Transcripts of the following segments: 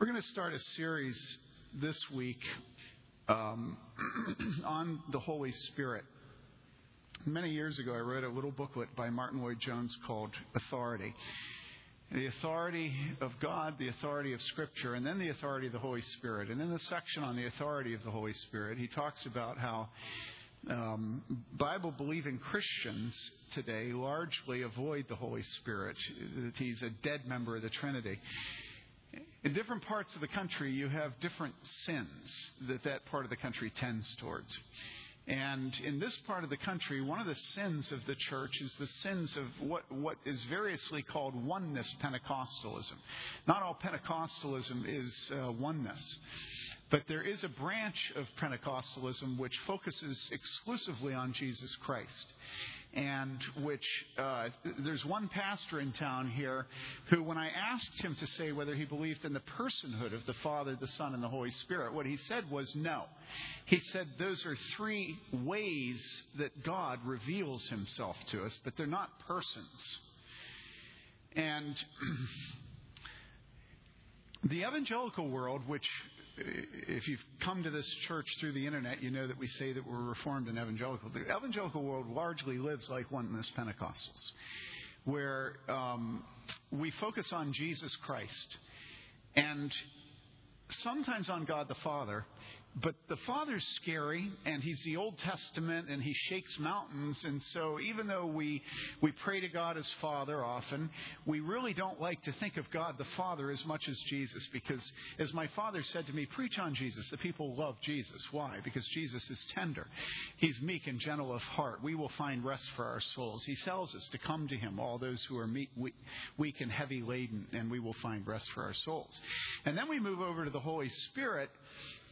We're going to start a series this week um, on the Holy Spirit. Many years ago, I read a little booklet by Martyn Lloyd-Jones called Authority. The authority of God, the authority of Scripture, and then the authority of the Holy Spirit. And in the section on the authority of the Holy Spirit, he talks about how um, Bible believing Christians today largely avoid the Holy Spirit, that he's a dead member of the Trinity. In different parts of the country, you have different sins that that part of the country tends towards. And in this part of the country, one of the sins of the church is the sins of what, what is variously called oneness Pentecostalism. Not all Pentecostalism is uh, oneness. But there is a branch of Pentecostalism which focuses exclusively on Jesus Christ. And which, uh, there's one pastor in town here who, when I asked him to say whether he believed in the personhood of the Father, the Son, and the Holy Spirit, what he said was no. He said those are three ways that God reveals himself to us, but they're not persons. And the evangelical world, which if you've come to this church through the internet, you know that we say that we're Reformed and Evangelical. The Evangelical world largely lives like oneness Pentecostals, where um, we focus on Jesus Christ and sometimes on God the Father, but the Father's scary, and He's the Old Testament, and He shakes mountains. And so, even though we, we pray to God as Father often, we really don't like to think of God the Father as much as Jesus, because as my father said to me, preach on Jesus. The people love Jesus. Why? Because Jesus is tender. He's meek and gentle of heart. We will find rest for our souls. He tells us to come to Him, all those who are meek, weak and heavy laden, and we will find rest for our souls. And then we move over to the Holy Spirit.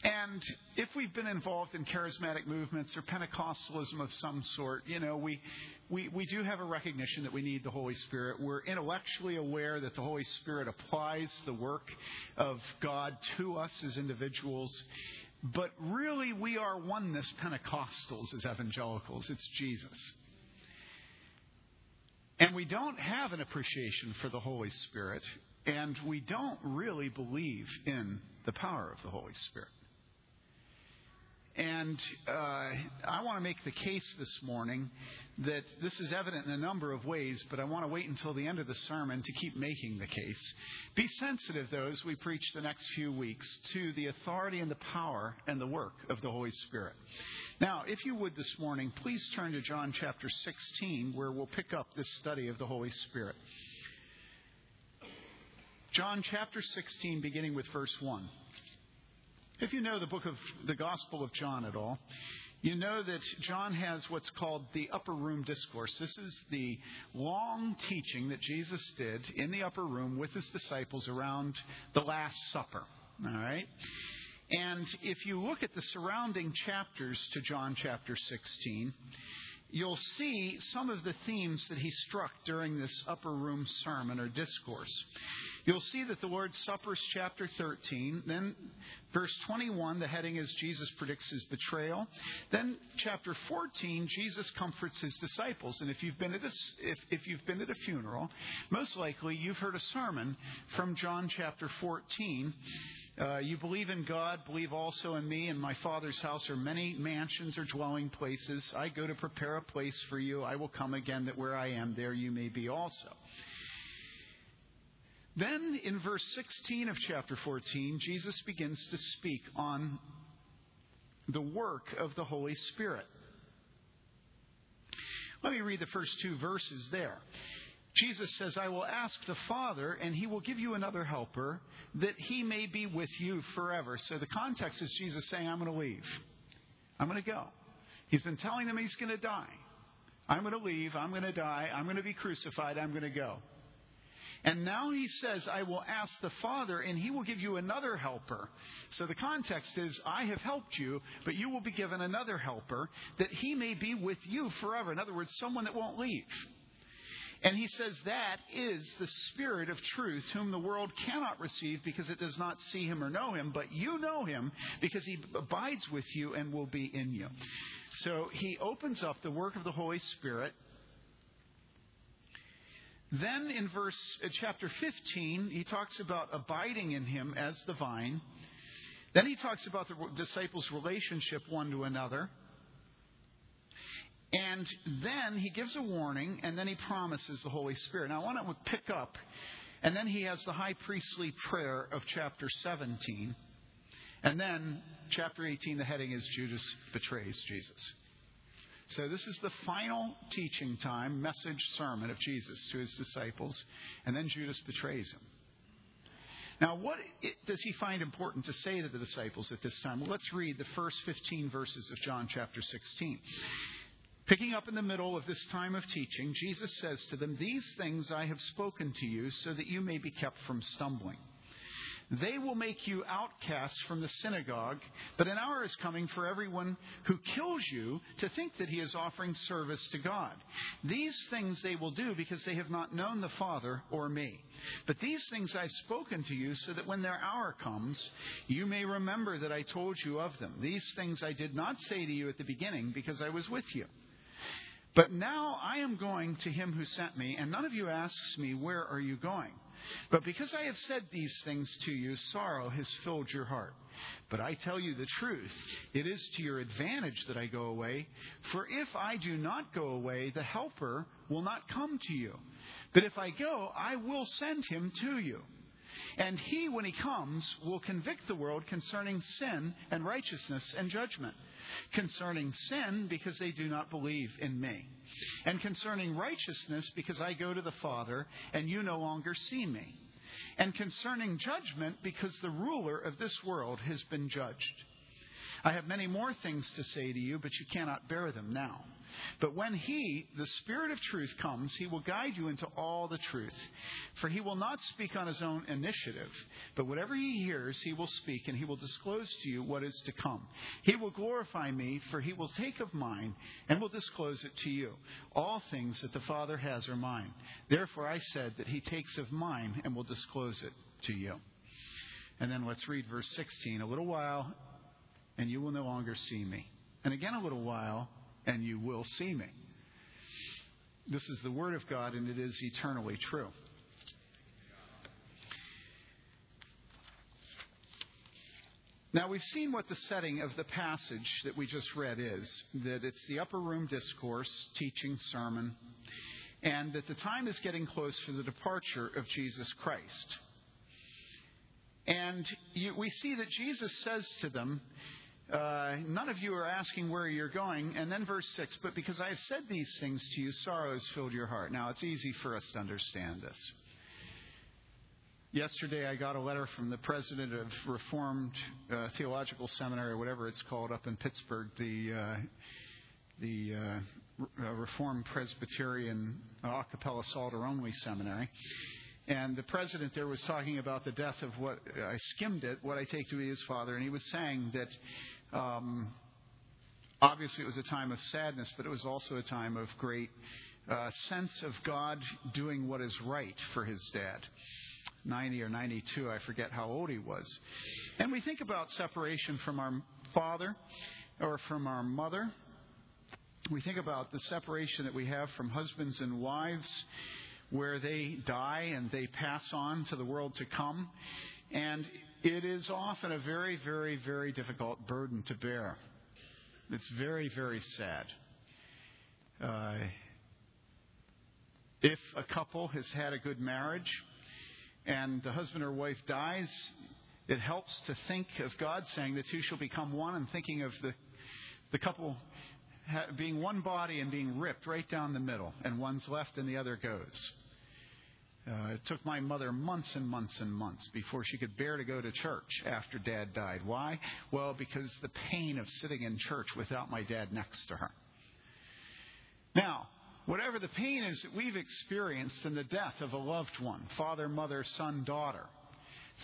And if we've been involved in charismatic movements or Pentecostalism of some sort, you know, we, we, we do have a recognition that we need the Holy Spirit. We're intellectually aware that the Holy Spirit applies the work of God to us as individuals. But really, we are oneness Pentecostals as evangelicals. It's Jesus. And we don't have an appreciation for the Holy Spirit, and we don't really believe in the power of the Holy Spirit. And uh, I want to make the case this morning that this is evident in a number of ways, but I want to wait until the end of the sermon to keep making the case. Be sensitive, though, as we preach the next few weeks, to the authority and the power and the work of the Holy Spirit. Now, if you would this morning, please turn to John chapter 16, where we'll pick up this study of the Holy Spirit. John chapter 16, beginning with verse 1. If you know the book of the Gospel of John at all, you know that John has what's called the upper room discourse. This is the long teaching that Jesus did in the upper room with his disciples around the Last Supper. All right? And if you look at the surrounding chapters to John chapter 16, you'll see some of the themes that he struck during this upper room sermon or discourse. You'll see that the Lord's Supper is chapter 13. Then, verse 21, the heading is Jesus predicts his betrayal. Then, chapter 14, Jesus comforts his disciples. And if you've been at a, if, if you've been at a funeral, most likely you've heard a sermon from John chapter 14 uh, you believe in God, believe also in me. In my Father's house are many mansions or dwelling places. I go to prepare a place for you. I will come again that where I am, there you may be also. Then in verse 16 of chapter 14, Jesus begins to speak on the work of the Holy Spirit. Let me read the first two verses there. Jesus says, I will ask the Father, and he will give you another helper, that he may be with you forever. So the context is Jesus saying, I'm going to leave. I'm going to go. He's been telling them he's going to die. I'm going to leave. I'm going to die. I'm going to be crucified. I'm going to go. And now he says, I will ask the Father, and he will give you another helper. So the context is, I have helped you, but you will be given another helper, that he may be with you forever. In other words, someone that won't leave. And he says that is the Spirit of truth, whom the world cannot receive because it does not see him or know him, but you know him because he abides with you and will be in you. So he opens up the work of the Holy Spirit Then in verse uh, chapter 15, he talks about abiding in him as the vine. Then he talks about the disciples' relationship one to another. And then he gives a warning, and then he promises the Holy Spirit. Now, I want to pick up, and then he has the high priestly prayer of chapter 17. And then, chapter 18, the heading is Judas betrays Jesus. So, this is the final teaching time, message sermon of Jesus to his disciples, and then Judas betrays him. Now, what does he find important to say to the disciples at this time? Well, let's read the first 15 verses of John chapter 16. Picking up in the middle of this time of teaching, Jesus says to them, These things I have spoken to you so that you may be kept from stumbling. They will make you outcasts from the synagogue, but an hour is coming for everyone who kills you to think that he is offering service to God. These things they will do because they have not known the Father or me. But these things I've spoken to you so that when their hour comes, you may remember that I told you of them. These things I did not say to you at the beginning because I was with you. But now I am going to him who sent me, and none of you asks me, Where are you going? But because I have said these things to you, sorrow has filled your heart. But I tell you the truth, it is to your advantage that I go away. For if I do not go away, the Helper will not come to you. But if I go, I will send him to you. And he, when he comes, will convict the world concerning sin and righteousness and judgment. Concerning sin, because they do not believe in me. And concerning righteousness, because I go to the Father, and you no longer see me. And concerning judgment, because the ruler of this world has been judged. I have many more things to say to you, but you cannot bear them now. But when He, the Spirit of truth, comes, He will guide you into all the truth. For He will not speak on His own initiative, but whatever He hears, He will speak, and He will disclose to you what is to come. He will glorify me, for He will take of mine and will disclose it to you. All things that the Father has are mine. Therefore I said that He takes of mine and will disclose it to you. And then let's read verse 16. A little while, and you will no longer see me. And again, a little while, and you will see me. This is the Word of God, and it is eternally true. Now, we've seen what the setting of the passage that we just read is that it's the upper room discourse, teaching, sermon, and that the time is getting close for the departure of Jesus Christ. And you, we see that Jesus says to them, uh, none of you are asking where you're going. And then verse 6, but because I have said these things to you, sorrow has filled your heart. Now, it's easy for us to understand this. Yesterday, I got a letter from the president of Reformed uh, Theological Seminary, whatever it's called, up in Pittsburgh, the uh, the uh, Reformed Presbyterian a cappella Psalter only seminary. And the president there was talking about the death of what I skimmed it, what I take to be his father, and he was saying that um, obviously it was a time of sadness, but it was also a time of great uh, sense of God doing what is right for his dad. 90 or 92, I forget how old he was. And we think about separation from our father or from our mother. We think about the separation that we have from husbands and wives where they die and they pass on to the world to come. And it is often a very, very, very difficult burden to bear. It's very, very sad. Uh, if a couple has had a good marriage and the husband or wife dies, it helps to think of God saying the two shall become one and thinking of the, the couple being one body and being ripped right down the middle, and one's left and the other goes. Uh, it took my mother months and months and months before she could bear to go to church after dad died. Why? Well, because the pain of sitting in church without my dad next to her. Now, whatever the pain is that we've experienced in the death of a loved one, father, mother, son, daughter,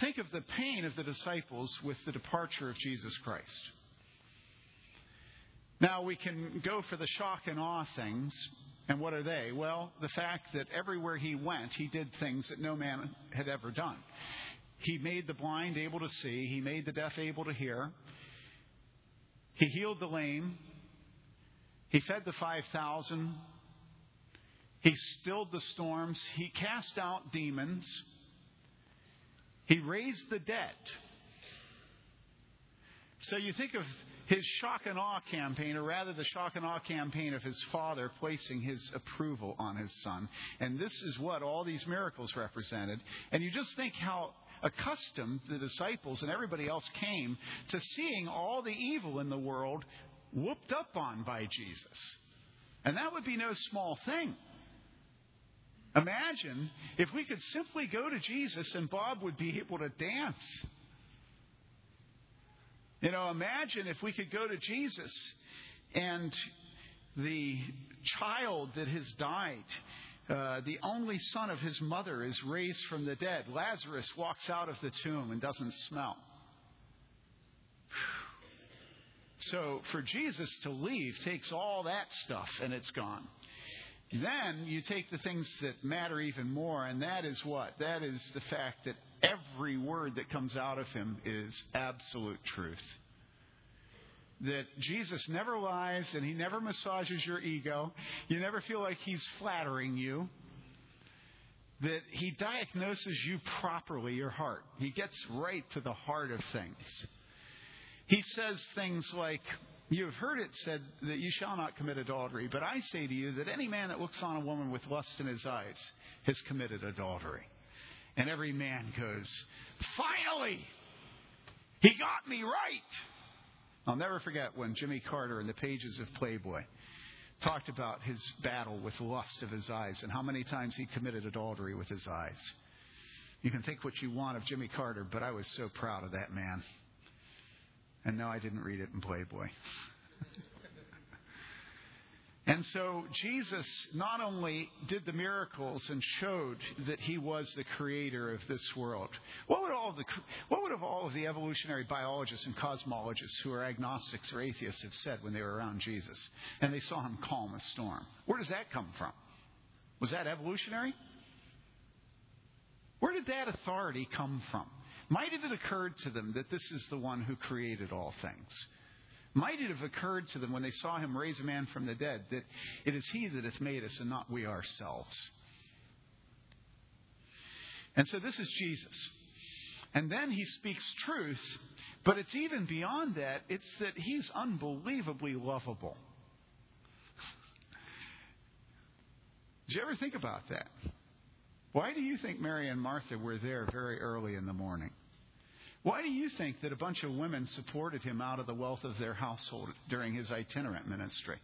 think of the pain of the disciples with the departure of Jesus Christ. Now, we can go for the shock and awe things, and what are they? Well, the fact that everywhere he went, he did things that no man had ever done. He made the blind able to see, he made the deaf able to hear, he healed the lame, he fed the 5,000, he stilled the storms. He cast out demons. He raised the dead. So you think of his shock and awe campaign, or rather the shock and awe campaign of his father placing his approval on his son. And this is what all these miracles represented. And you just think how accustomed the disciples and everybody else came to seeing all the evil in the world whooped up on by Jesus. And that would be no small thing. Imagine if we could simply go to Jesus and Bob would be able to dance. You know, imagine if we could go to Jesus and the child that has died, uh, the only son of his mother, is raised from the dead. Lazarus walks out of the tomb and doesn't smell. So for Jesus to leave takes all that stuff and it's gone. Then you take the things that matter even more, and that is what? That is the fact that every word that comes out of him is absolute truth. That Jesus never lies and he never massages your ego. You never feel like he's flattering you. That he diagnoses you properly, your heart. He gets right to the heart of things. He says things like, You have heard it said that you shall not commit adultery, but I say to you that any man that looks on a woman with lust in his eyes has committed adultery. And every man goes, Finally! He got me right! I'll never forget when Jimmy Carter in the pages of Playboy talked about his battle with lust of his eyes and how many times he committed adultery with his eyes. You can think what you want of Jimmy Carter, but I was so proud of that man. And no, I didn't read it in Playboy. and so Jesus not only did the miracles and showed that he was the creator of this world. What would all of the what would have all of the evolutionary biologists and cosmologists who are agnostics or atheists have said when they were around Jesus and they saw him calm a storm? Where does that come from? Was that evolutionary? Where did that authority come from? Might it have occurred to them that this is the one who created all things? Might it have occurred to them when they saw him raise a man from the dead that it is he that hath made us and not we ourselves? And so this is Jesus. And then he speaks truth, but it's even beyond that. It's that he's unbelievably lovable. Did you ever think about that? Why do you think Mary and Martha were there very early in the morning? Why do you think that a bunch of women supported him out of the wealth of their household during his itinerant ministry?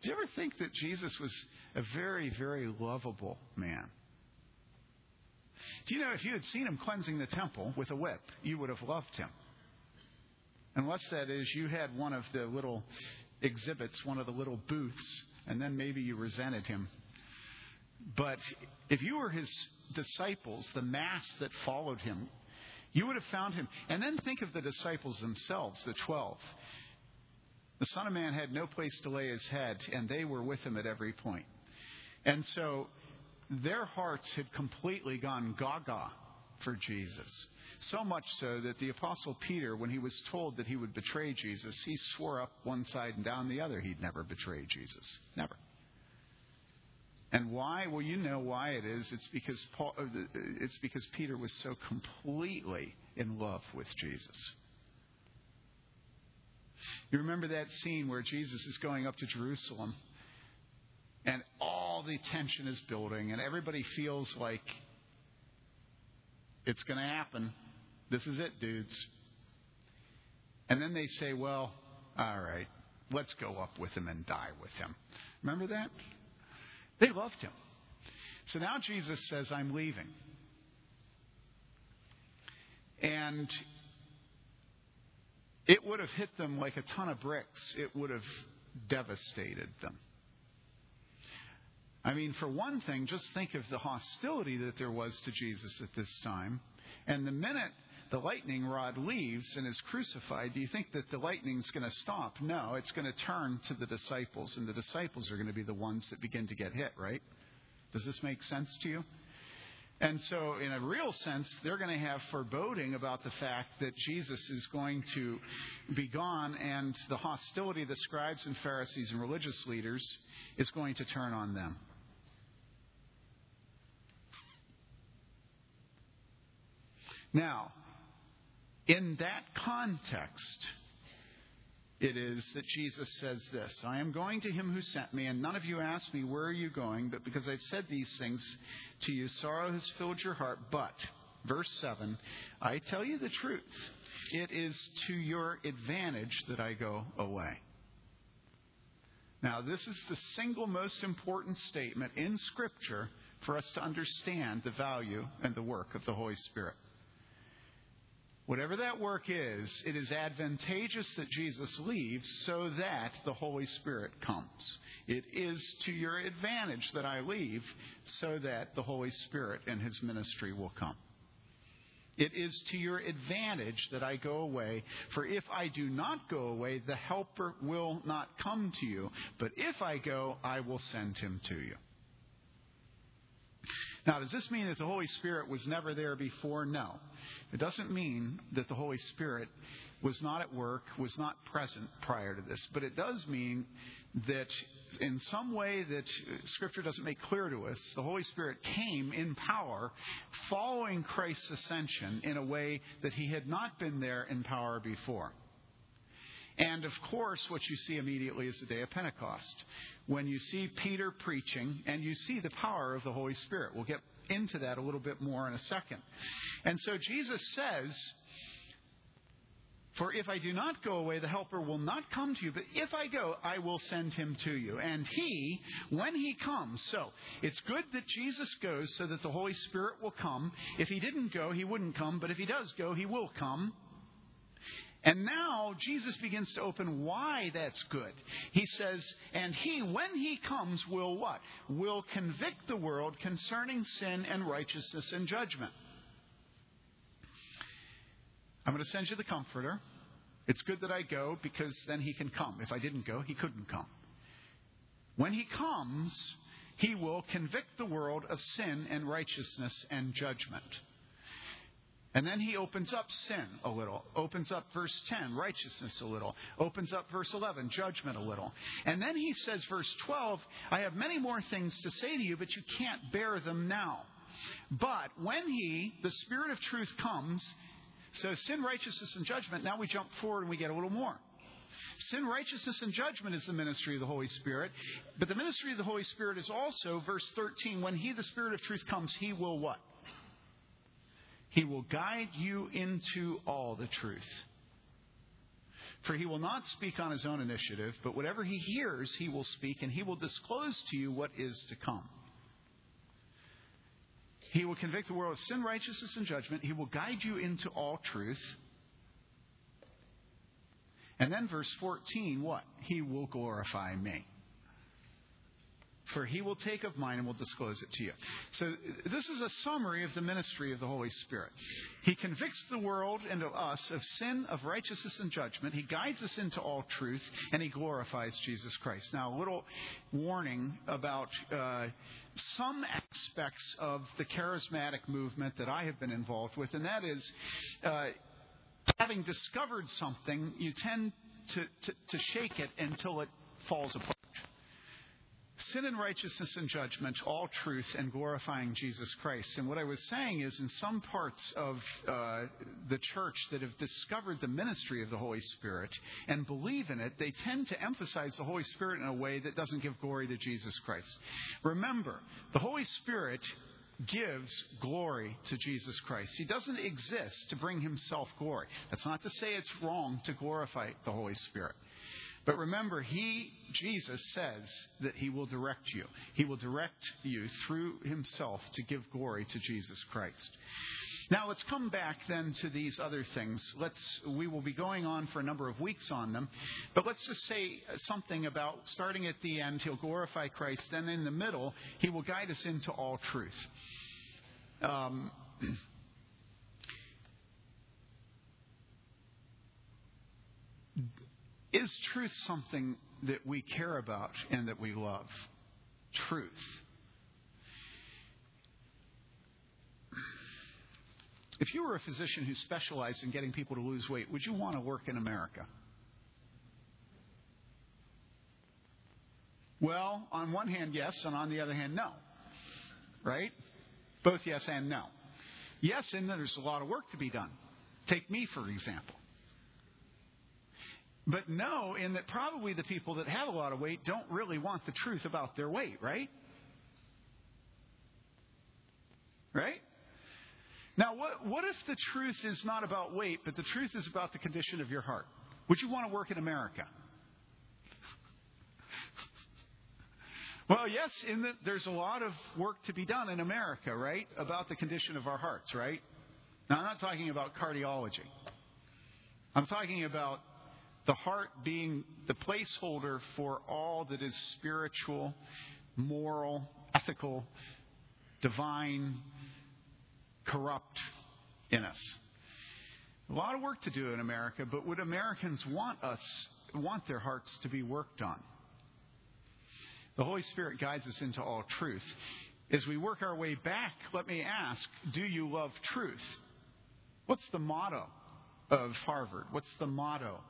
Do you ever think that Jesus was a very, very lovable man? Do you know if you had seen him cleansing the temple with a whip, you would have loved him? Unless that is, you had one of the little exhibits, one of the little booths, and then maybe you resented him but if you were his disciples, the mass that followed him, you would have found him. And then think of the disciples themselves, the twelve. The Son of Man had no place to lay his head, and they were with him at every point. And so their hearts had completely gone gaga for Jesus. So much so that the Apostle Peter, when he was told that he would betray Jesus, he swore up one side and down the other he'd never betray Jesus. Never. And why? Well, you know why it is. It's because Paul, uh, it's because Peter was so completely in love with Jesus. You remember that scene where Jesus is going up to Jerusalem and all the tension is building and everybody feels like it's going to happen. This is it, dudes. And then they say, well, all right, let's go up with him and die with him. Remember that? They loved him. So now Jesus says, I'm leaving. And it would have hit them like a ton of bricks. It would have devastated them. I mean, for one thing, just think of the hostility that there was to Jesus at this time. And the minute the lightning rod leaves and is crucified, do you think that the lightning's going to stop? No, it's going to turn to the disciples, and the disciples are going to be the ones that begin to get hit, right? Does this make sense to you? And so, in a real sense, they're going to have foreboding about the fact that Jesus is going to be gone and the hostility of the scribes and Pharisees and religious leaders is going to turn on them. Now, in that context, it is that Jesus says this I am going to him who sent me, and none of you ask me, Where are you going? But because I've said these things to you, sorrow has filled your heart. But, verse 7, I tell you the truth. It is to your advantage that I go away. Now, this is the single most important statement in Scripture for us to understand the value and the work of the Holy Spirit. Whatever that work is, it is advantageous that Jesus leaves so that the Holy Spirit comes. It is to your advantage that I leave so that the Holy Spirit and His ministry will come. It is to your advantage that I go away, for if I do not go away, the Helper will not come to you. But if I go, I will send him to you. Now, does this mean that the Holy Spirit was never there before? No. It doesn't mean that the Holy Spirit was not at work, was not present prior to this. But it does mean that in some way that Scripture doesn't make clear to us, the Holy Spirit came in power following Christ's ascension in a way that he had not been there in power before. And of course, what you see immediately is the day of Pentecost. When you see Peter preaching and you see the power of the Holy Spirit. We'll get into that a little bit more in a second. And so Jesus says, For if I do not go away, the Helper will not come to you, but if I go, I will send him to you. And he, when he comes, so it's good that Jesus goes so that the Holy Spirit will come. If he didn't go, he wouldn't come, but if he does go, he will come. And now Jesus begins to open why that's good. He says, and he, when he comes, will what? Will convict the world concerning sin and righteousness and judgment. I'm going to send you the Comforter. It's good that I go because then he can come. If I didn't go, he couldn't come. When he comes, he will convict the world of sin and righteousness and judgment. And then he opens up sin a little, opens up verse 10, righteousness a little, opens up verse 11, judgment a little. And then he says, verse 12, I have many more things to say to you, but you can't bear them now. But when he, the Spirit of truth, comes, so sin, righteousness, and judgment, now we jump forward and we get a little more. Sin, righteousness, and judgment is the ministry of the Holy Spirit. But the ministry of the Holy Spirit is also, verse 13, when He, the Spirit of truth, comes, He will what? He will guide you into all the truth. For he will not speak on his own initiative, but whatever he hears, he will speak, and he will disclose to you what is to come. He will convict the world of sin, righteousness, and judgment. He will guide you into all truth. And then, verse 14, what? He will glorify me for he will take of mine and will disclose it to you. So, this is a summary of the ministry of the Holy Spirit. He convicts the world and of us of sin, of righteousness, and judgment. He guides us into all truth, and he glorifies Jesus Christ. Now, a little warning about uh, some aspects of the charismatic movement that I have been involved with, and that is uh, having discovered something, you tend to, to, to shake it until it falls apart sin and righteousness and judgment, all truth, and glorifying Jesus Christ. And what I was saying is, in some parts of uh, the church that have discovered the ministry of the Holy Spirit and believe in it, they tend to emphasize the Holy Spirit in a way that doesn't give glory to Jesus Christ. Remember, the Holy Spirit gives glory to Jesus Christ. He doesn't exist to bring himself glory. That's not to say it's wrong to glorify the Holy Spirit. But remember, He, Jesus, says that He will direct you. He will direct you through Himself to give glory to Jesus Christ. Now let's come back then to these other things. Let's, we will be going on for a number of weeks on them, but let's just say something about starting at the end, He'll glorify Christ, then in the middle, He will guide us into all truth. Um, Is truth something that we care about and that we love? Truth. If you were a physician who specialized in getting people to lose weight, would you want to work in America? Well, on one hand, yes, and on the other hand, no. Right? Both yes and no. Yes, and there's a lot of work to be done. Take me, for example. But no, in that probably the people that have a lot of weight don't really want the truth about their weight, right? Right? Now, what, what if the truth is not about weight, but the truth is about the condition of your heart? Would you want to work in America? Well, yes, in that there's a lot of work to be done in America, right? About the condition of our hearts, right? Now, I'm not talking about cardiology. I'm talking about the heart being the placeholder for all that is spiritual, moral, ethical, divine, corrupt in us. A lot of work to do in America, but would Americans want us want their hearts to be worked on? The Holy Spirit guides us into all truth. As we work our way back, let me ask do you love truth? What's the motto of Harvard? What's the motto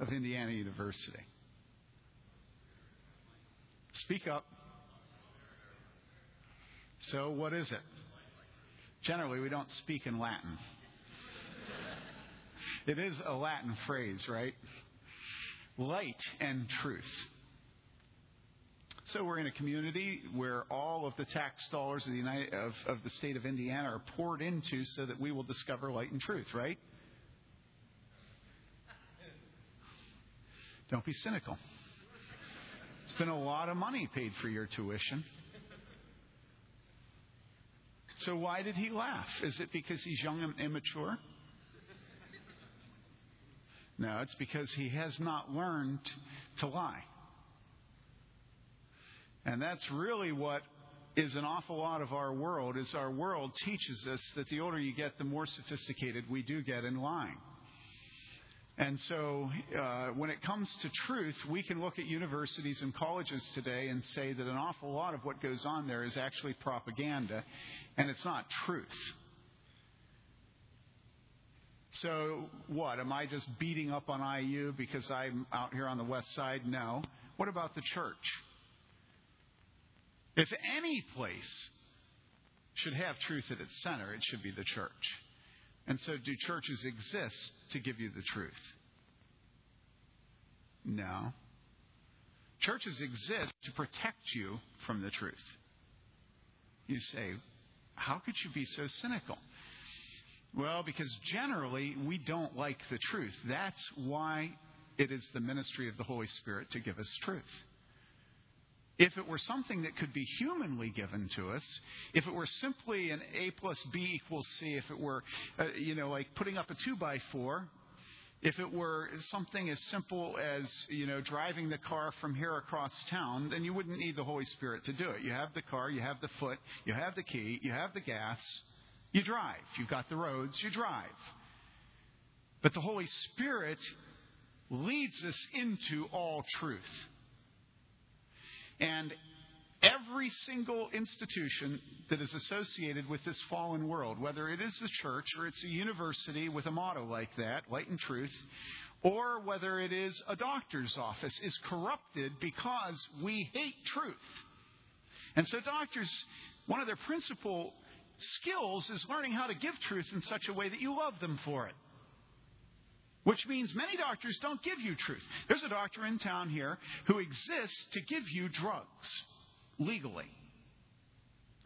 of Indiana University? Speak up. So, what is it? Generally, we don't speak in Latin. It is a Latin phrase, right? Light and truth. So we're in a community where all of the tax dollars of the, United, of, of the state of Indiana are poured into so that we will discover light and truth, right? Don't be cynical. It's been a lot of money paid for your tuition. So why did he laugh? Is it because he's young and immature? No, it's because he has not learned to lie. And that's really what is an awful lot of our world is our world teaches us that the older you get, the more sophisticated we do get in lying. And so, uh, when it comes to truth, we can look at universities and colleges today and say that an awful lot of what goes on there is actually propaganda, and it's not truth. So, what? Am I just beating up on IU because I'm out here on the west side? No. What about the church? If any place should have truth at its center, it should be the church. And so, do churches exist to give you the truth? No. Churches exist to protect you from the truth. You say, how could you be so cynical? Well, because generally we don't like the truth. That's why it is the ministry of the Holy Spirit to give us truth. If it were something that could be humanly given to us, if it were simply an A plus B equals C, if it were, uh, you know, like putting up a two by four, if it were something as simple as, you know, driving the car from here across town, then you wouldn't need the Holy Spirit to do it. You have the car, you have the foot, you have the key, you have the gas, you drive. You've got the roads, you drive. But the Holy Spirit leads us into all truth. And every single institution that is associated with this fallen world, whether it is the church or it's a university with a motto like that, light and truth, or whether it is a doctor's office, is corrupted because we hate truth. And so, doctors, one of their principal skills is learning how to give truth in such a way that you love them for it. Which means many doctors don't give you truth. There's a doctor in town here who exists to give you drugs legally.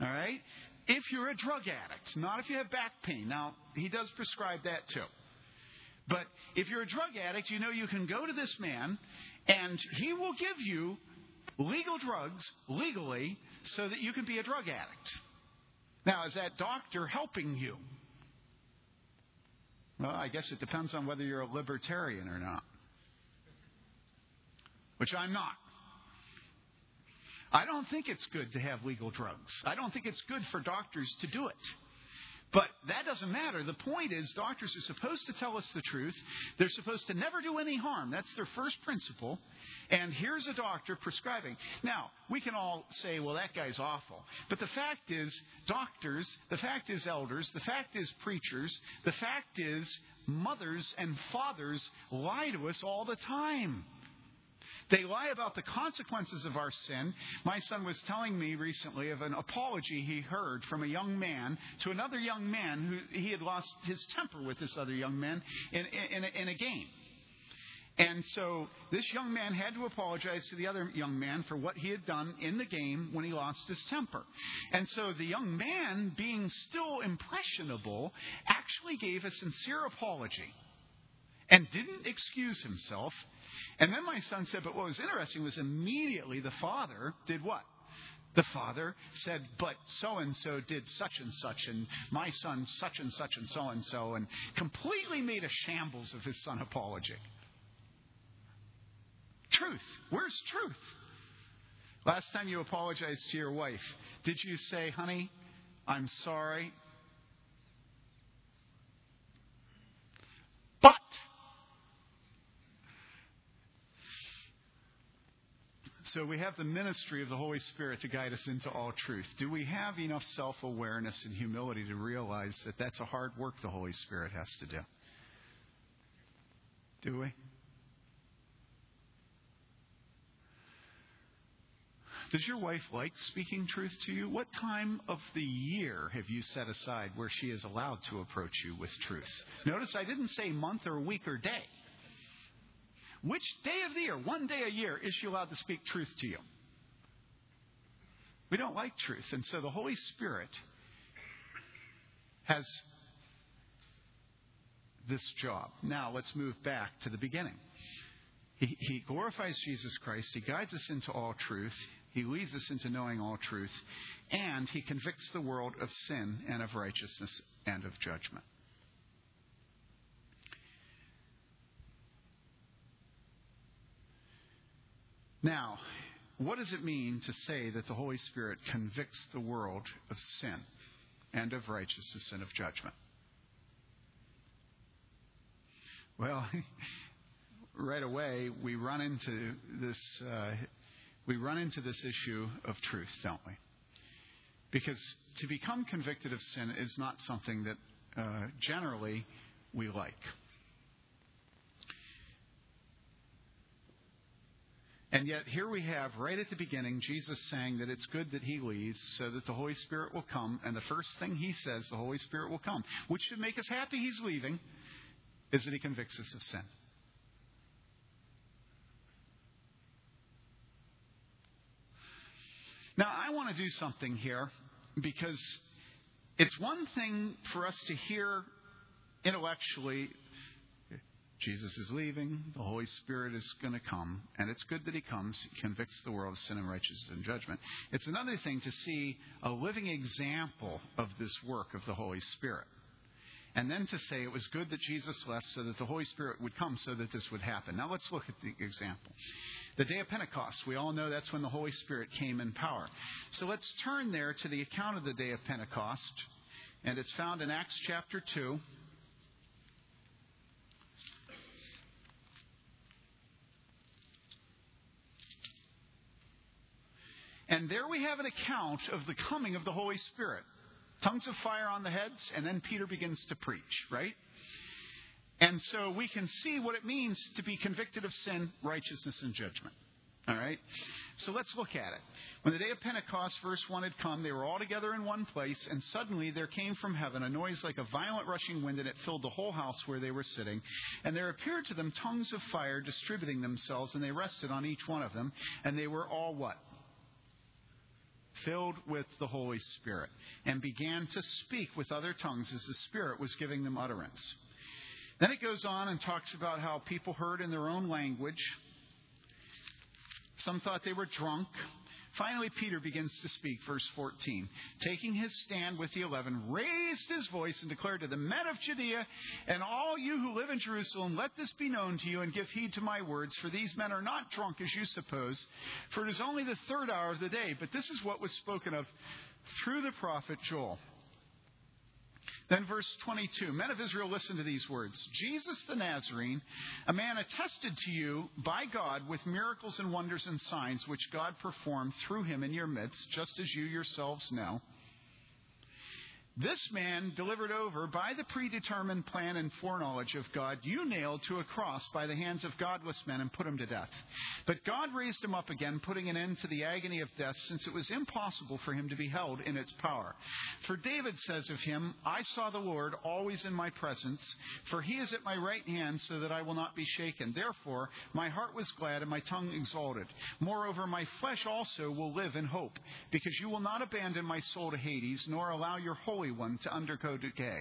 All right? If you're a drug addict, not if you have back pain. Now, he does prescribe that too. But if you're a drug addict, you know you can go to this man and he will give you legal drugs legally so that you can be a drug addict. Now, is that doctor helping you? Well, I guess it depends on whether you're a libertarian or not, which I'm not. I don't think it's good to have legal drugs. I don't think it's good for doctors to do it. But that doesn't matter. The point is, doctors are supposed to tell us the truth. They're supposed to never do any harm. That's their first principle. And here's a doctor prescribing. Now, we can all say, well, that guy's awful. But the fact is, doctors, the fact is, elders, the fact is, preachers, the fact is, mothers and fathers lie to us all the time. They lie about the consequences of our sin. My son was telling me recently of an apology he heard from a young man to another young man who he had lost his temper with this other young man in, in, in a game. And so this young man had to apologize to the other young man for what he had done in the game when he lost his temper. And so the young man, being still impressionable, actually gave a sincere apology and didn't excuse himself. And then my son said, but what was interesting was immediately the father did what? The father said, but so and so did such and such, and my son such and such and so and so, and completely made a shambles of his son apology. Truth. Where's truth? Last time you apologized to your wife, did you say, honey, I'm sorry? But. So we have the ministry of the Holy Spirit to guide us into all truth. Do we have enough self awareness and humility to realize that that's a hard work the Holy Spirit has to do? Do we? Does your wife like speaking truth to you? What time of the year have you set aside where she is allowed to approach you with truth? Notice I didn't say month or week or day. Which day of the year, one day a year, is she allowed to speak truth to you? We don't like truth. And so the Holy Spirit has this job. Now let's move back to the beginning. He, he glorifies Jesus Christ. He guides us into all truth. He leads us into knowing all truth, and He convicts the world of sin and of righteousness and of judgment. Now, what does it mean to say that the Holy Spirit convicts the world of sin and of righteousness and of judgment? Well, right away, we run into this uh, we run into this issue of truth, don't we? Because to become convicted of sin is not something that uh, generally we like. And yet, here we have, right at the beginning, Jesus saying that it's good that he leaves so that the Holy Spirit will come. And the first thing he says, the Holy Spirit will come, which should make us happy he's leaving, is that he convicts us of sin. Now, I want to do something here because it's one thing for us to hear intellectually Jesus is leaving, the Holy Spirit is going to come, and it's good that He comes. He convicts the world of sin and righteousness and judgment. It's another thing to see a living example of this work of the Holy Spirit. And then to say it was good that Jesus left so that the Holy Spirit would come so that this would happen. Now let's look at the example. The day of Pentecost, we all know that's when the Holy Spirit came in power. So let's turn there to the account of the day of Pentecost, and it's found in Acts chapter 2. And there we have an account of the coming of the Holy Spirit. Tongues of fire on the heads, and then Peter begins to preach, right? And so we can see what it means to be convicted of sin, righteousness, and judgment. All right? So let's look at it. When the day of Pentecost, verse 1 had come, they were all together in one place, and suddenly there came from heaven a noise like a violent rushing wind, and it filled the whole house where they were sitting. And there appeared to them tongues of fire distributing themselves, and they rested on each one of them. And they were all what? Filled with the Holy Spirit, and began to speak with other tongues as the Spirit was giving them utterance. Then it goes on and talks about how people heard in their own language. Some thought they were drunk. Finally, Peter begins to speak, verse 14. Taking his stand with the eleven, raised his voice and declared to the men of Judea and all you who live in Jerusalem, let this be known to you and give heed to my words, for these men are not drunk as you suppose, for it is only the third hour of the day. But this is what was spoken of through the prophet Joel. Then, verse 22 Men of Israel, listen to these words Jesus the Nazarene, a man attested to you by God with miracles and wonders and signs which God performed through him in your midst, just as you yourselves know. This man, delivered over by the predetermined plan and foreknowledge of God, you nailed to a cross by the hands of godless men and put him to death. But God raised him up again, putting an end to the agony of death, since it was impossible for him to be held in its power. For David says of him, I saw the Lord always in my presence, for he is at my right hand, so that I will not be shaken. Therefore, my heart was glad and my tongue exalted. Moreover, my flesh also will live in hope, because you will not abandon my soul to Hades, nor allow your holy One to undergo decay.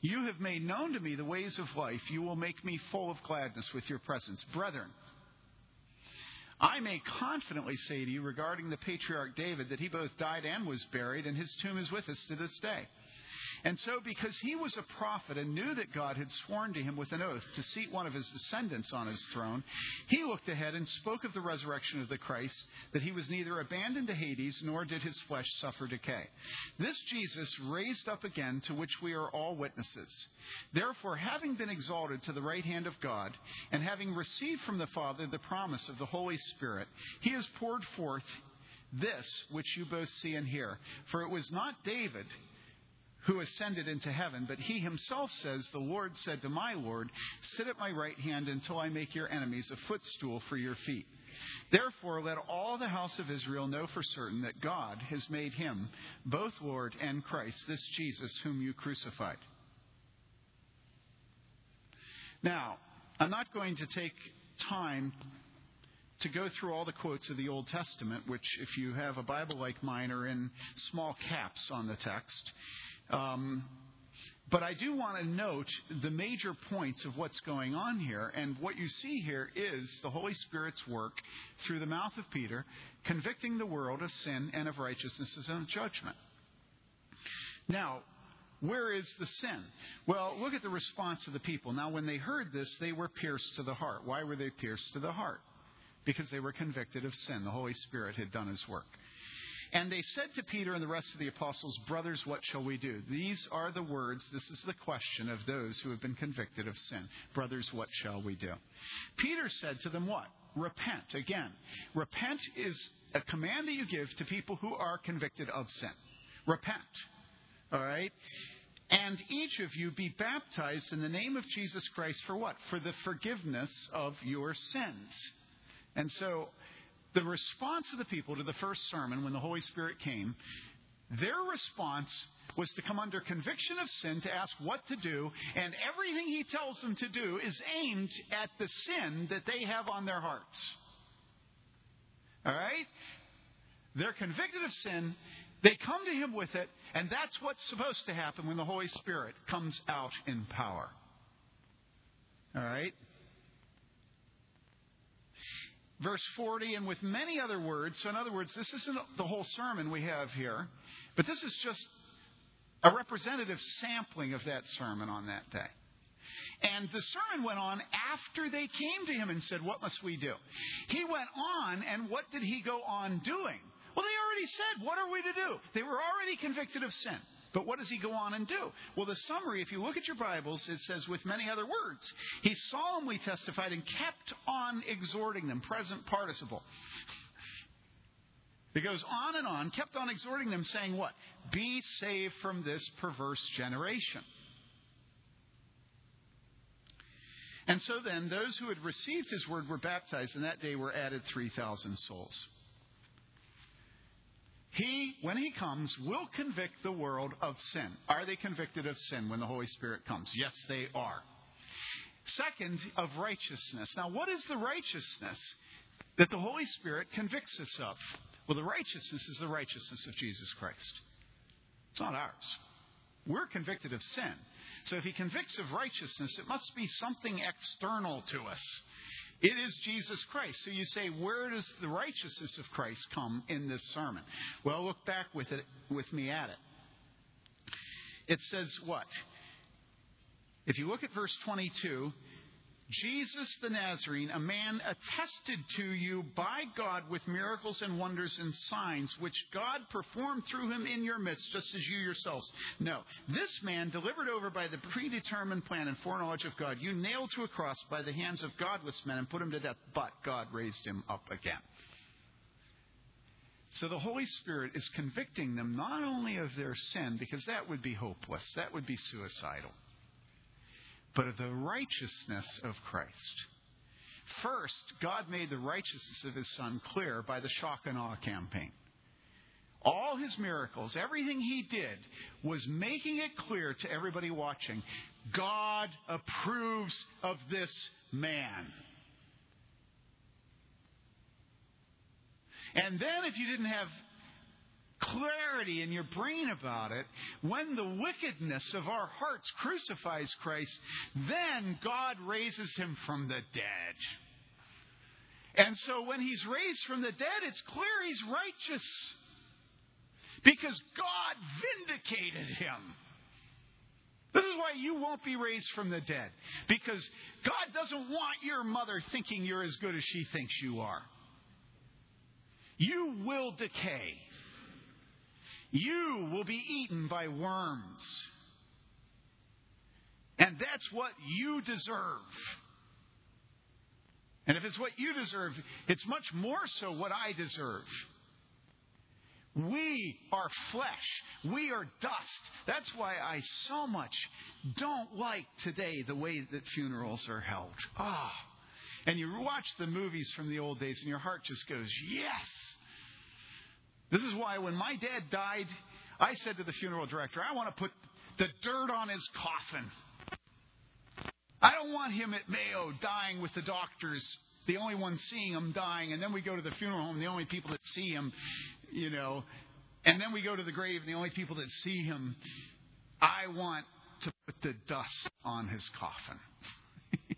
You have made known to me the ways of life. You will make me full of gladness with your presence. Brethren, I may confidently say to you regarding the patriarch David that he both died and was buried, and his tomb is with us to this day. And so, because he was a prophet and knew that God had sworn to him with an oath to seat one of his descendants on his throne, he looked ahead and spoke of the resurrection of the Christ, that he was neither abandoned to Hades, nor did his flesh suffer decay. This Jesus raised up again, to which we are all witnesses. Therefore, having been exalted to the right hand of God, and having received from the Father the promise of the Holy Spirit, he has poured forth this which you both see and hear. For it was not David who ascended into heaven, but he himself says, The Lord said to my Lord, Sit at my right hand until I make your enemies a footstool for your feet. Therefore, let all the house of Israel know for certain that God has made him both Lord and Christ, this Jesus whom you crucified. Now, I'm not going to take time to go through all the quotes of the Old Testament, which, if you have a Bible like mine, are in small caps on the text. Um, but I do want to note the major points of what's going on here. And what you see here is the Holy Spirit's work through the mouth of Peter, convicting the world of sin and of righteousness and judgment. Now, where is the sin? Well, look at the response of the people. Now, when they heard this, they were pierced to the heart. Why were they pierced to the heart? Because they were convicted of sin. The Holy Spirit had done his work. And they said to Peter and the rest of the apostles, Brothers, what shall we do? These are the words, this is the question of those who have been convicted of sin. Brothers, what shall we do? Peter said to them, What? Repent. Again, repent is a command that you give to people who are convicted of sin. Repent. All right? And each of you be baptized in the name of Jesus Christ for what? For the forgiveness of your sins. And so the response of the people to the first sermon when the Holy Spirit came, their response was to come under conviction of sin, to ask what to do, and everything he tells them to do is aimed at the sin that they have on their hearts. All right? They're convicted of sin, they come to him with it, and that's what's supposed to happen when the Holy Spirit comes out in power. All right? Verse 40, and with many other words. So, in other words, this isn't the whole sermon we have here, but this is just a representative sampling of that sermon on that day. And the sermon went on after they came to him and said, What must we do? He went on, and what did he go on doing? Well, they already said, What are we to do? They were already convicted of sin. But what does he go on and do? Well, the summary, if you look at your Bibles, it says, with many other words, he solemnly testified and kept on exhorting them, present participle. It goes on and on, kept on exhorting them, saying, What? Be saved from this perverse generation. And so then, those who had received his word were baptized, and that day were added 3,000 souls. He, when He comes, will convict the world of sin. Are they convicted of sin when the Holy Spirit comes? Yes, they are. Second, of righteousness. Now, what is the righteousness that the Holy Spirit convicts us of? Well, the righteousness is the righteousness of Jesus Christ. It's not ours. We're convicted of sin. So if He convicts of righteousness, it must be something external to us. It is Jesus Christ. So you say, where does the righteousness of Christ come in this sermon? Well, look back with it with me at it. It says what? If you look at verse 22, Jesus the Nazarene, a man attested to you by God with miracles and wonders and signs, which God performed through him in your midst, just as you yourselves know. This man, delivered over by the predetermined plan and foreknowledge of God, you nailed to a cross by the hands of godless men and put him to death, but God raised him up again. So the Holy Spirit is convicting them not only of their sin, because that would be hopeless, that would be suicidal but of the righteousness of Christ. First, God made the righteousness of his Son clear by the shock and awe campaign. All his miracles, everything he did, was making it clear to everybody watching God approves of this man. And then, if you didn't have clarity in your brain about it, when the wickedness of our hearts crucifies Christ, then God raises him from the dead. And so when he's raised from the dead, it's clear he's righteous. Because God vindicated him. This is why you won't be raised from the dead. Because God doesn't want your mother thinking you're as good as she thinks you are. You will decay. You will be eaten by worms. And that's what you deserve. And if it's what you deserve, it's much more so what I deserve. We are flesh. We are dust. That's why I so much don't like today the way that funerals are held. Ah. And you watch the movies from the old days and your heart just goes, yes. This is why when my dad died, I said to the funeral director, I want to put the dirt on his coffin. I don't want him at Mayo dying with the doctors, the only ones seeing him dying, and then we go to the funeral home, the only people that see him, you know, and then we go to the grave, and the only people that see him. I want to put the dust on his coffin.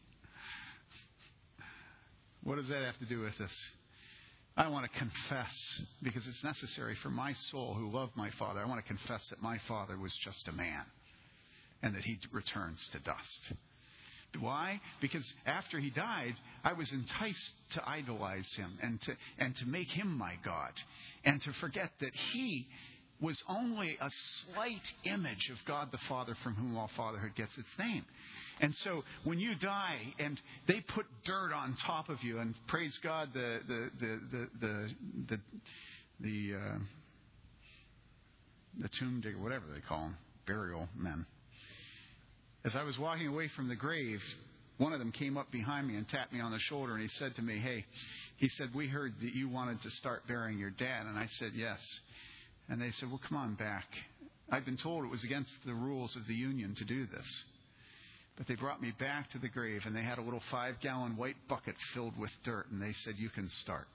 what does that have to do with this? I want to confess, because it's necessary for my soul who loved my father, I want to confess that my father was just a man and that he returns to dust. Why? Because after he died, I was enticed to idolize him and to, and to make him my God and to forget that he was only a slight image of God the Father from whom all fatherhood gets its name. And so when you die and they put dirt on top of you, and praise God, the the the the the the, the, uh, the tomb digger, whatever they call them, burial men. As I was walking away from the grave, one of them came up behind me and tapped me on the shoulder, and he said to me, "Hey," he said, "We heard that you wanted to start burying your dad," and I said, "Yes." And they said, Well, come on back. I've been told it was against the rules of the union to do this. But they brought me back to the grave, and they had a little five gallon white bucket filled with dirt, and they said, You can start.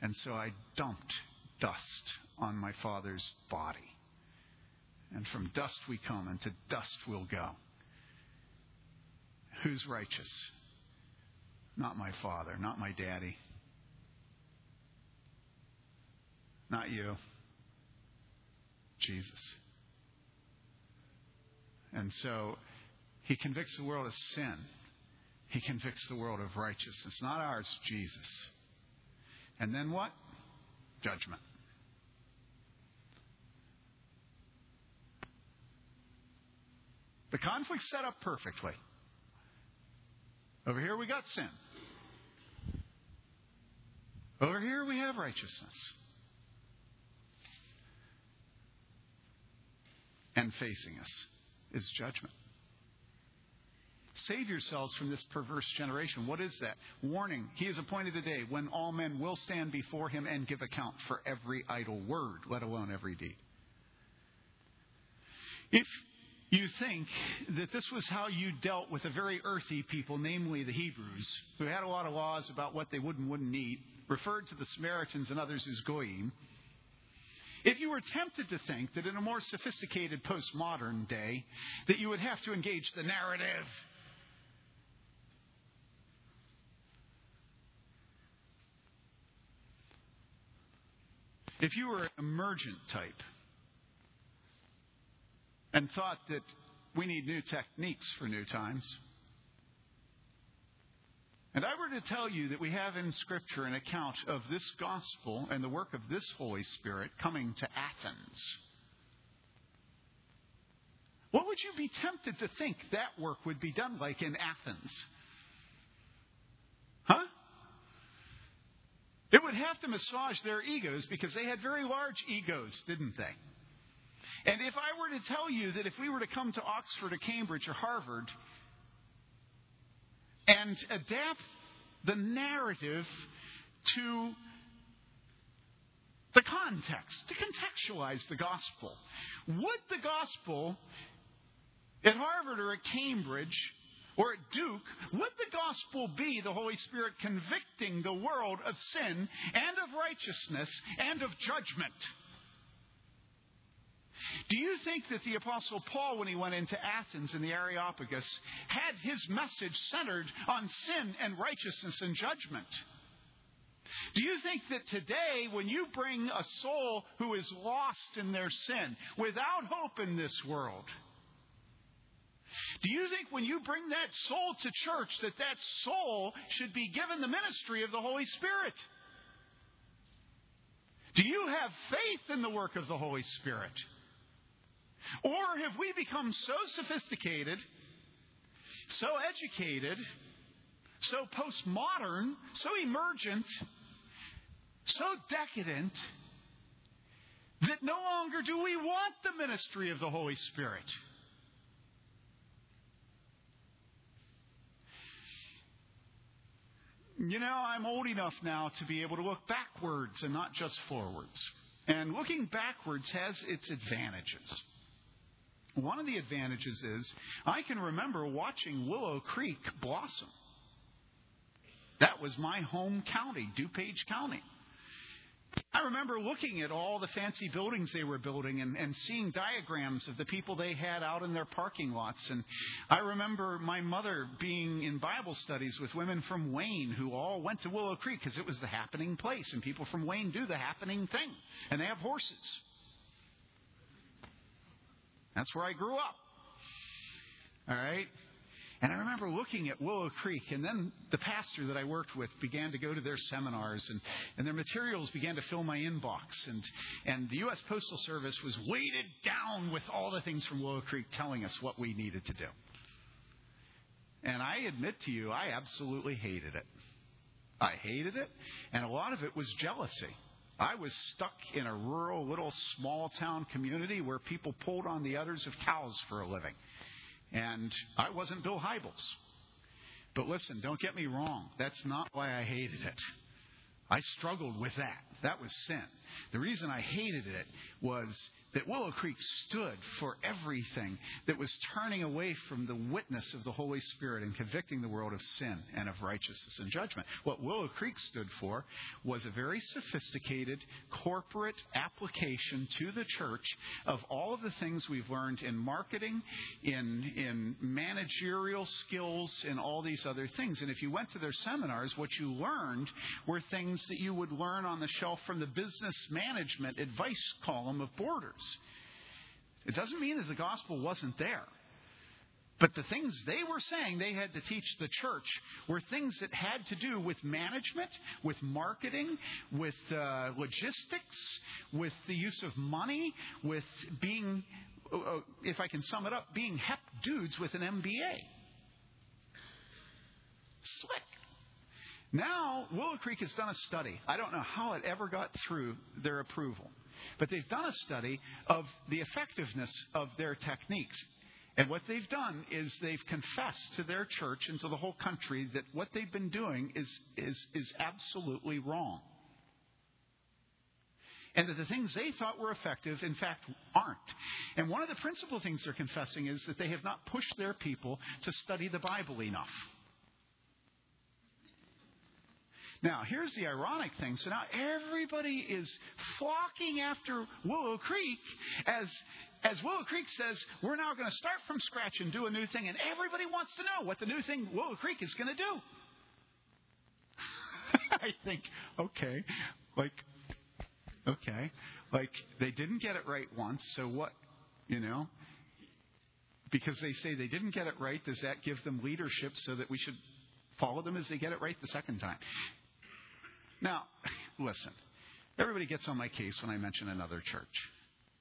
And so I dumped dust on my father's body. And from dust we come, and to dust we'll go. Who's righteous? Not my father, not my daddy, not you. Jesus. And so he convicts the world of sin. He convicts the world of righteousness. Not ours, Jesus. And then what? Judgment. The conflict set up perfectly. Over here we got sin. Over here we have righteousness. And facing us is judgment. Save yourselves from this perverse generation. What is that? Warning. He is appointed a day when all men will stand before him and give account for every idle word, let alone every deed. If you think that this was how you dealt with a very earthy people, namely the Hebrews, who had a lot of laws about what they would and wouldn't eat, referred to the Samaritans and others as goyim, if you were tempted to think that in a more sophisticated postmodern day that you would have to engage the narrative. If you were an emergent type and thought that we need new techniques for new times, and I were to tell you that we have in Scripture an account of this gospel and the work of this Holy Spirit coming to Athens, what would you be tempted to think that work would be done like in Athens? Huh? It would have to massage their egos because they had very large egos, didn't they? And if I were to tell you that if we were to come to Oxford or Cambridge or Harvard and adapt the narrative to the context, to contextualize the gospel, would the gospel at Harvard or at Cambridge or at Duke, would the gospel be the Holy Spirit convicting the world of sin and of righteousness and of judgment? Do you think that the Apostle Paul, when he went into Athens in the Areopagus, had his message centered on sin and righteousness and judgment? Do you think that today, when you bring a soul who is lost in their sin, without hope in this world, do you think when you bring that soul to church that that soul should be given the ministry of the Holy Spirit? Do you have faith in the work of the Holy Spirit? Or have we become so sophisticated, so educated, so postmodern, so emergent, so decadent, that no longer do we want the ministry of the Holy Spirit? You know, I'm old enough now to be able to look backwards and not just forwards. And looking backwards has its advantages. One of the advantages is I can remember watching Willow Creek blossom. That was my home county, DuPage County. I remember looking at all the fancy buildings they were building and, and seeing diagrams of the people they had out in their parking lots. And I remember my mother being in Bible studies with women from Wayne who all went to Willow Creek because it was the happening place. And people from Wayne do the happening thing. And they have horses. That's where I grew up. All right? And I remember looking at Willow Creek, and then the pastor that I worked with began to go to their seminars, and, and their materials began to fill my inbox. And, and the U.S. Postal Service was weighted down with all the things from Willow Creek telling us what we needed to do. And I admit to you, I absolutely hated it. I hated it, and a lot of it was jealousy. I was stuck in a rural, little, small town community where people pulled on the udders of cows for a living. And I wasn't Bill Hybels. But listen, don't get me wrong. That's not why I hated it. I struggled with that. That was sin. The reason I hated it was that Willow Creek stood for everything that was turning away from the witness of the Holy Spirit and convicting the world of sin and of righteousness and judgment. What Willow Creek stood for was a very sophisticated corporate application to the church of all of the things we've learned in marketing, in, in managerial skills, and all these other things. And if you went to their seminars, what you learned were things that you would learn on the shelf from the business management advice column of Borders. It doesn't mean that the gospel wasn't there. But the things they were saying they had to teach the church were things that had to do with management, with marketing, with uh, logistics, with the use of money, with being, uh, uh if I can sum it up, being hep dudes with an MBA. Slick. Now, Willow Creek has done a study. I don't know how it ever got through their approval. But they've done a study of the effectiveness of their techniques. And what they've done is they've confessed to their church and to the whole country that what they've been doing is, is, is absolutely wrong. And that the things they thought were effective, in fact, aren't. And one of the principal things they're confessing is that they have not pushed their people to study the Bible enough. Now, here's the ironic thing. So now everybody is flocking after Willow Creek as as Willow Creek says, we're now going to start from scratch and do a new thing, and everybody wants to know what the new thing Willow Creek is going to do. I think, okay, like, okay, like they didn't get it right once, so what, you know? Because they say they didn't get it right, does that give them leadership so that we should follow them as they get it right the second time. Now, listen. Everybody gets on my case when I mention another church.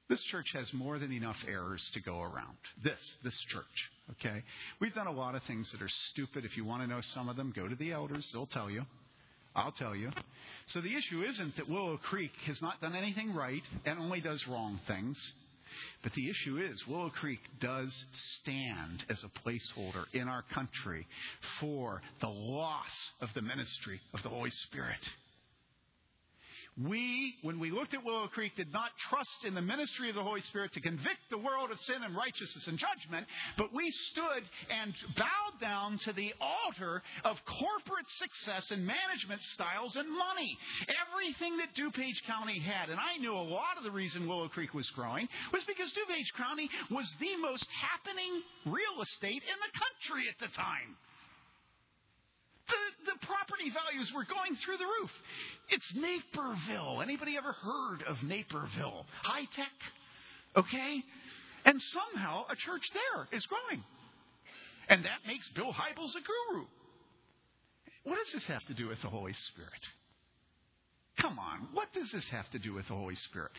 This church has more than enough errors to go around. This, this church, okay? We've done a lot of things that are stupid. If you want to know some of them, go to the elders. They'll tell you. I'll tell you. So the issue isn't that Willow Creek has not done anything right and only does wrong things. But the issue is, Willow Creek does stand as a placeholder in our country for the loss of the ministry of the Holy Spirit. We, when we looked at Willow Creek, did not trust in the ministry of the Holy Spirit to convict the world of sin and righteousness and judgment, but we stood and bowed down to the altar of corporate success and management styles and money. Everything that DuPage County had, and I knew a lot of the reason Willow Creek was growing, was because DuPage County was the most happening real estate in the country at the time. The, the property values were going through the roof. It's Naperville. Anybody ever heard of Naperville? High tech? Okay? And somehow a church there is growing. And that makes Bill Hybels a guru. What does this have to do with the Holy Spirit? Come on, what does this have to do with the Holy Spirit?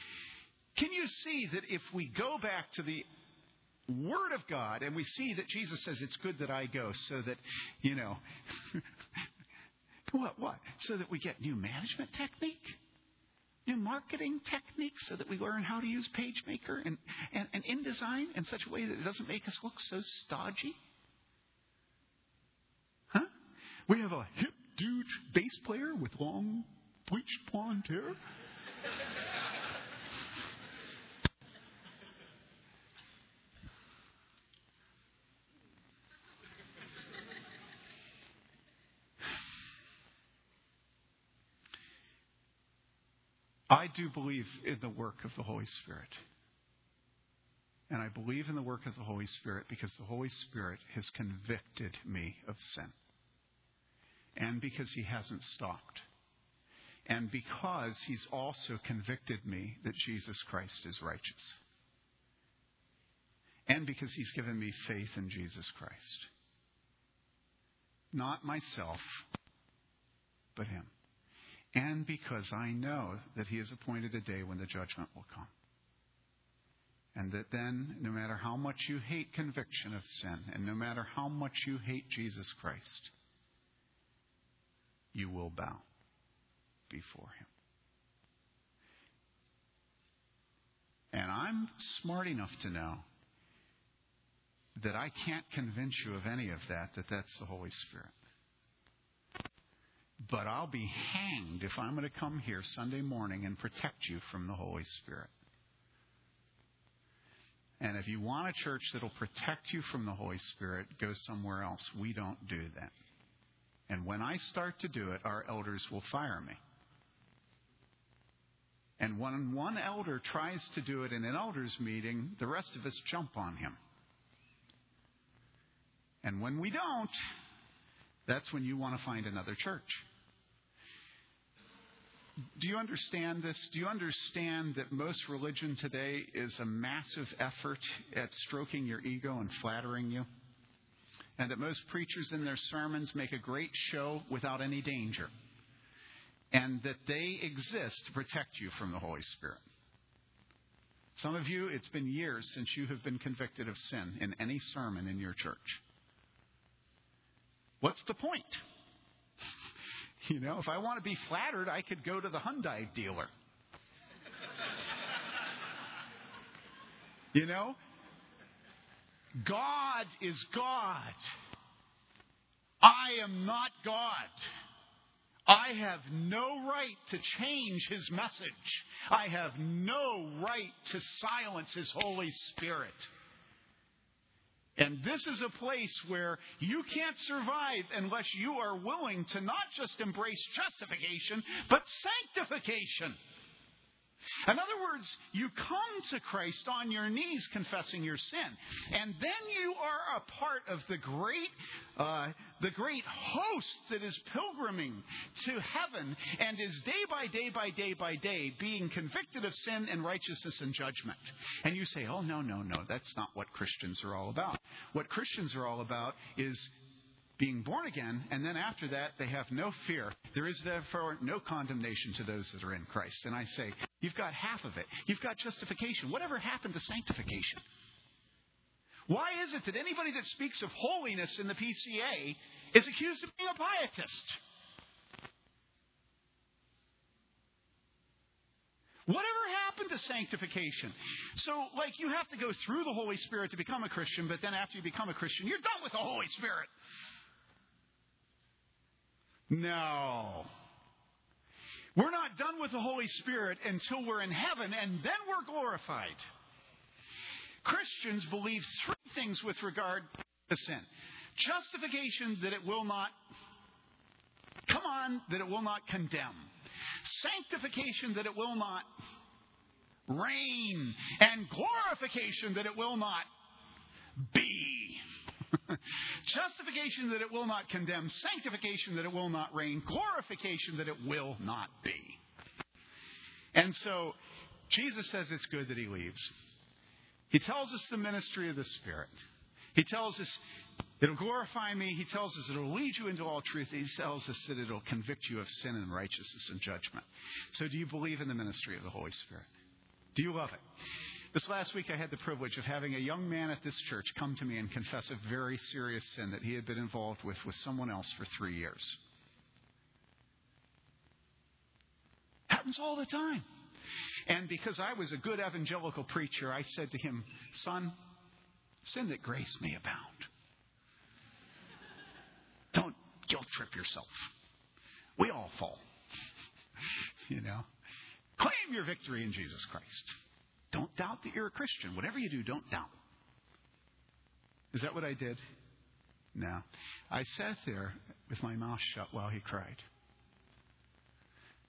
Can you see that if we go back to the Word of God, and we see that Jesus says it's good that I go so that, you know, what, what? So that we get new management technique? New marketing techniques so that we learn how to use PageMaker and, and, and InDesign in such a way that it doesn't make us look so stodgy? Huh? We have a hip dude bass player with long bleached blonde hair. I do believe in the work of the Holy Spirit. And I believe in the work of the Holy Spirit because the Holy Spirit has convicted me of sin. And because He hasn't stopped. And because He's also convicted me that Jesus Christ is righteous. And because He's given me faith in Jesus Christ. Not myself, but Him and because I know that He has appointed a day when the judgment will come. And that then, no matter how much you hate conviction of sin, and no matter how much you hate Jesus Christ, you will bow before Him. And I'm smart enough to know that I can't convince you of any of that, that that's the Holy Spirit. But I'll be hanged if I'm going to come here Sunday morning and protect you from the Holy Spirit. And if you want a church that'll protect you from the Holy Spirit, go somewhere else. We don't do that. And when I start to do it, our elders will fire me. And when one elder tries to do it in an elders meeting, the rest of us jump on him. And when we don't, that's when you want to find another church. Do you understand this? Do you understand that most religion today is a massive effort at stroking your ego and flattering you? And that most preachers in their sermons make a great show without any danger. And that they exist to protect you from the Holy Spirit. Some of you, it's been years since you have been convicted of sin in any sermon in your church. What's the point? You know, if I want to be flattered, I could go to the Hyundai dealer. you know? God is God. I am not God. I have no right to change his message. I have no right to silence his Holy Spirit. And this is a place where you can't survive unless you are willing to not just embrace justification, but sanctification. In other words, you come to Christ on your knees confessing your sin. And then you are a part of the great, uh, the great host that is pilgriming to heaven and is day by day by day by day being convicted of sin and righteousness and judgment. And you say, oh, no, no, no, that's not what Christians are all about. What Christians are all about is being born again, and then after that, they have no fear. There is therefore no condemnation to those that are in Christ. And I say, you've got half of it. You've got justification. Whatever happened to sanctification? Why is it that anybody that speaks of holiness in the PCA is accused of being a pietist? Whatever happened to sanctification? So, like, you have to go through the Holy Spirit to become a Christian, but then after you become a Christian, you're done with the Holy Spirit. No. We're not done with the Holy Spirit until we're in heaven, and then we're glorified. Christians believe three things with regard to sin justification, that it will not come on, that it will not condemn, sanctification, that it will not reign, and glorification, that it will not be. Justification that it will not condemn, sanctification that it will not reign, glorification that it will not be. And so Jesus says it's good that he leaves. He tells us the ministry of the Spirit. He tells us it'll glorify me. He tells us it'll lead you into all truth. He tells us that it'll convict you of sin and righteousness and judgment. So do you believe in the ministry of the Holy Spirit? Do you love it? This last week, I had the privilege of having a young man at this church come to me and confess a very serious sin that he had been involved with with someone else for three years. Happens all the time. And because I was a good evangelical preacher, I said to him, Son, sin that grace may abound. Don't guilt trip yourself. We all fall. you know? Claim your victory in Jesus Christ. Don't doubt that you're a Christian. Whatever you do, don't doubt. Is that what I did? No. I sat there with my mouth shut while he cried.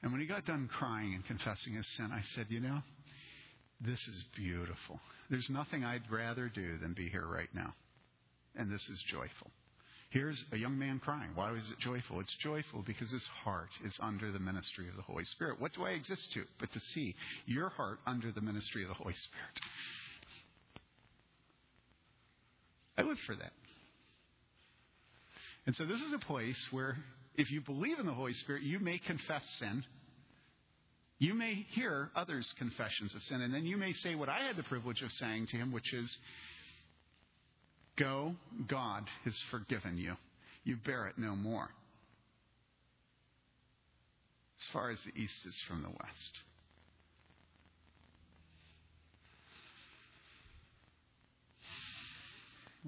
And when he got done crying and confessing his sin, I said, You know, this is beautiful. There's nothing I'd rather do than be here right now. And this is joyful. Here's a young man crying. Why is it joyful? It's joyful because his heart is under the ministry of the Holy Spirit. What do I exist to? But to see your heart under the ministry of the Holy Spirit. I live for that. And so this is a place where if you believe in the Holy Spirit, you may confess sin. You may hear others' confessions of sin, and then you may say what I had the privilege of saying to him, which is, Go, God has forgiven you. You bear it no more. As far as the east is from the west.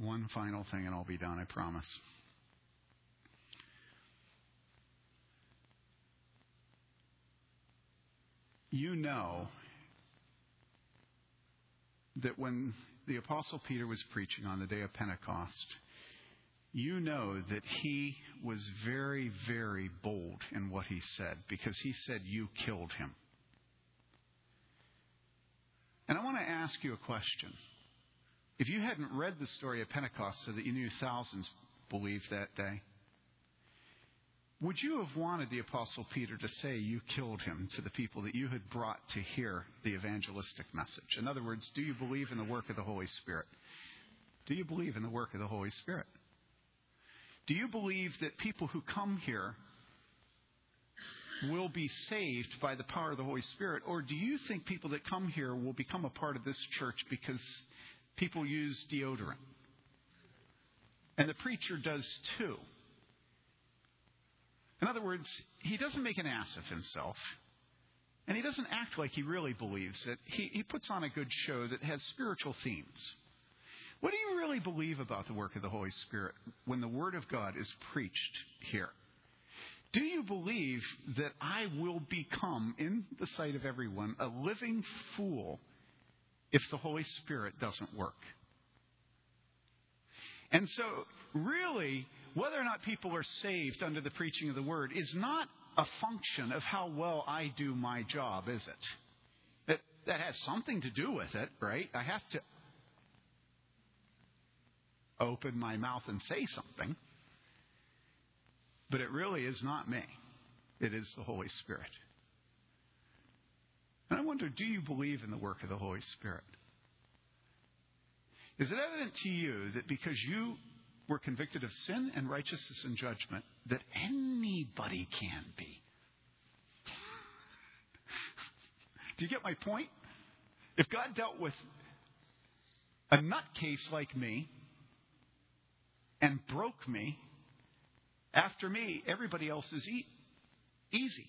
One final thing, and I'll be done, I promise. You know that when the Apostle Peter was preaching on the day of Pentecost, you know that he was very, very bold in what he said because he said, You killed him. And I want to ask you a question. If you hadn't read the story of Pentecost so that you knew thousands believed that day, would you have wanted the Apostle Peter to say you killed him to the people that you had brought to hear the evangelistic message? In other words, do you believe in the work of the Holy Spirit? Do you believe in the work of the Holy Spirit? Do you believe that people who come here will be saved by the power of the Holy Spirit? Or do you think people that come here will become a part of this church because people use deodorant? And the preacher does too. In other words, he doesn't make an ass of himself. And he doesn't act like he really believes it. He, he puts on a good show that has spiritual themes. What do you really believe about the work of the Holy Spirit when the Word of God is preached here? Do you believe that I will become, in the sight of everyone, a living fool if the Holy Spirit doesn't work? And so, really, whether or not people are saved under the preaching of the word is not a function of how well I do my job, is it? That, that has something to do with it, right? I have to open my mouth and say something. But it really is not me, it is the Holy Spirit. And I wonder do you believe in the work of the Holy Spirit? Is it evident to you that because you we're convicted of sin and righteousness and judgment that anybody can be. Do you get my point? If God dealt with a nutcase like me and broke me, after me, everybody else is e- easy.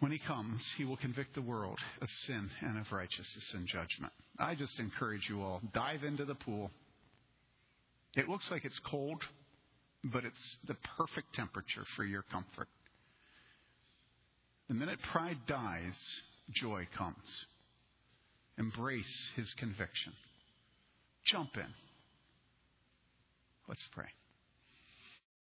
When he comes, he will convict the world of sin and of righteousness and judgment. I just encourage you all dive into the pool. It looks like it's cold, but it's the perfect temperature for your comfort. The minute pride dies, joy comes. Embrace his conviction. Jump in. Let's pray.